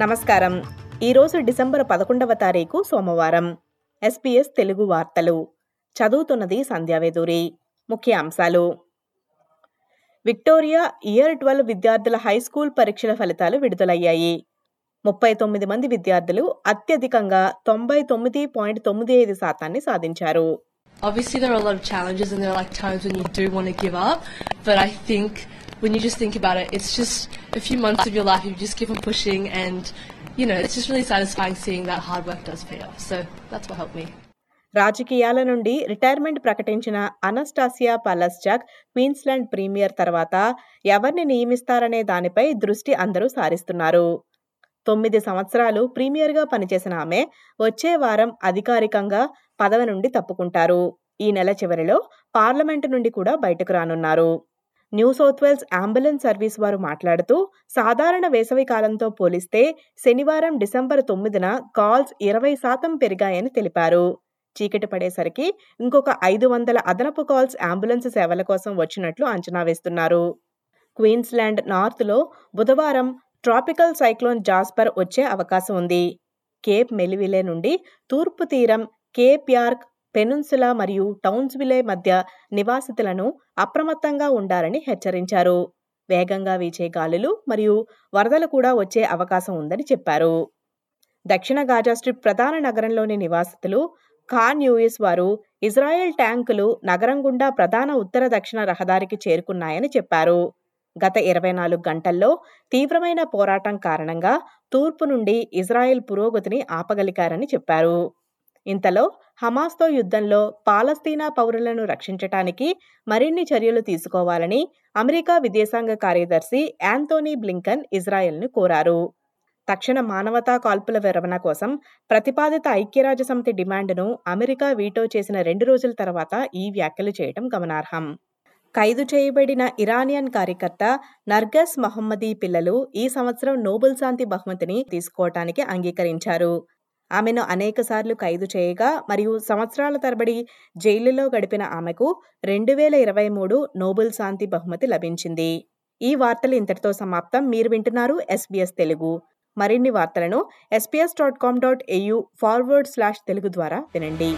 నమస్కారం. ఈరోజు డిసెంబర్ పదకొండవ తారీఖు సోమవారం. ఎస్పీఎస్ తెలుగు వార్తలు. చదువుతున్నది సంధ్యావేదూరి ముఖ్య అంశాలు. విక్టోరియా ఇయర్ ట్వెల్వ్ విద్యార్థుల హై స్కూల్ పరీక్షల ఫలితాలు విడుదలయ్యాయి. ముప్పై తొమ్మిది మంది విద్యార్థులు అత్యధికంగా తొంభై తొమ్మిది పాయింట్ తొమ్మిది ఐదు శాతాన్ని సాధించారు. Obviously, there are a lot of challenges, and there are like times when you do want to give up. But I think when you just think about it, it's just a few months of your life. You just keep on pushing, and you know, it's just really satisfying seeing that hard work does pay off. So that's what helped me. రాజకీయాల నుండి retirement ప్రకటించిన Anastasia Palaszczuk Queensland premier తర్వాత ఎవరిని నియమిస్తారనే దానిపై దృష్టి అందరూ సారిస్తున్నారు తొమ్మిది సంవత్సరాలు ప్రీమియర్గా పనిచేసిన ఆమె వచ్చే వారం అధికారికంగా పదవి నుండి తప్పుకుంటారు ఈ నెల చివరిలో పార్లమెంటు నుండి కూడా బయటకు రానున్నారు న్యూ సౌత్వేల్స్ అంబులెన్స్ సర్వీస్ వారు మాట్లాడుతూ సాధారణ వేసవి కాలంతో పోలిస్తే శనివారం డిసెంబర్ తొమ్మిదిన కాల్స్ ఇరవై శాతం పెరిగాయని తెలిపారు. చీకటి పడేసరికి ఇంకొక ఐదు వందల అదనపు కాల్స్ అంబులెన్స్ సేవల కోసం వచ్చినట్లు అంచనా వేస్తున్నారు. క్వీన్స్లాండ్ నార్త్లో బుధవారం ట్రాపికల్ సైక్లోన్ జాస్పర్ వచ్చే అవకాశం ఉంది. కేప్ మెలివిలే నుండి తూర్పు తీరం కేప్ యార్క్ పెనున్సులా మరియు టౌన్స్విలే మధ్య నివాసితులను అప్రమత్తంగా ఉండాలని హెచ్చరించారు. వేగంగా వీచే గాలులు మరియు వరదలు కూడా వచ్చే అవకాశం ఉందని చెప్పారు. దక్షిణ గాజా స్ట్రిప్ ప్రధాన నగరంలోని నివాసితులు ఖాన్ యూఎస్ వారు ఇజ్రాయెల్ ట్యాంకులు నగరం గుండా ప్రధాన ఉత్తర దక్షిణ రహదారికి చేరుకున్నాయని చెప్పారు. గత ఇరవై నాలుగు గంటల్లో తీవ్రమైన పోరాటం కారణంగా తూర్పు నుండి ఇజ్రాయెల్ పురోగతిని ఆపగలిగారని చెప్పారు. ఇంతలో హమాస్తో యుద్ధంలో పాలస్తీనా పౌరులను రక్షించటానికి మరిన్ని చర్యలు తీసుకోవాలని అమెరికా విదేశాంగ కార్యదర్శి యాంతోనీ బ్లింకన్ ఇజ్రాయెల్ను కోరారు. తక్షణ మానవతా కాల్పుల విరమణ కోసం ప్రతిపాదిత ఐక్యరాజ్యసమితి డిమాండ్ను అమెరికా వీటో చేసిన రెండు రోజుల తర్వాత ఈ వ్యాఖ్యలు చేయడం గమనార్హం. ఖైదు చేయబడిన ఇరానియన్ కార్యకర్త నర్గస్ మహమ్మదీ పిల్లలు ఈ సంవత్సరం నోబెల్ శాంతి బహుమతిని తీసుకోవటానికి అంగీకరించారు. ఆమెను అనేకసార్లు ఖైదు చేయగా మరియు సంవత్సరాల తరబడి జైలులో గడిపిన ఆమెకు రెండు వేల ఇరవై మూడు నోబెల్ శాంతి బహుమతి లభించింది. ఈ వార్తలు ఇంతటితో సమాప్తం. మీరు వింటున్నారు ఎస్బీఎస్ తెలుగు. మరిన్ని వార్తలను SBS dot com dot AU forward slash Telugu ద్వారా వినండి.